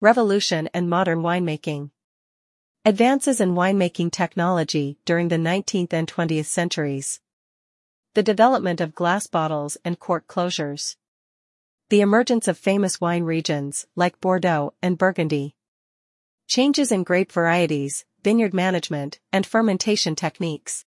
Revolution and modern winemaking. Advances in winemaking technology during the 19th and 20th centuries. The development of glass bottles and cork closures. The emergence of famous wine regions like Bordeaux and Burgundy. Changes in grape varieties, vineyard management, and fermentation techniques.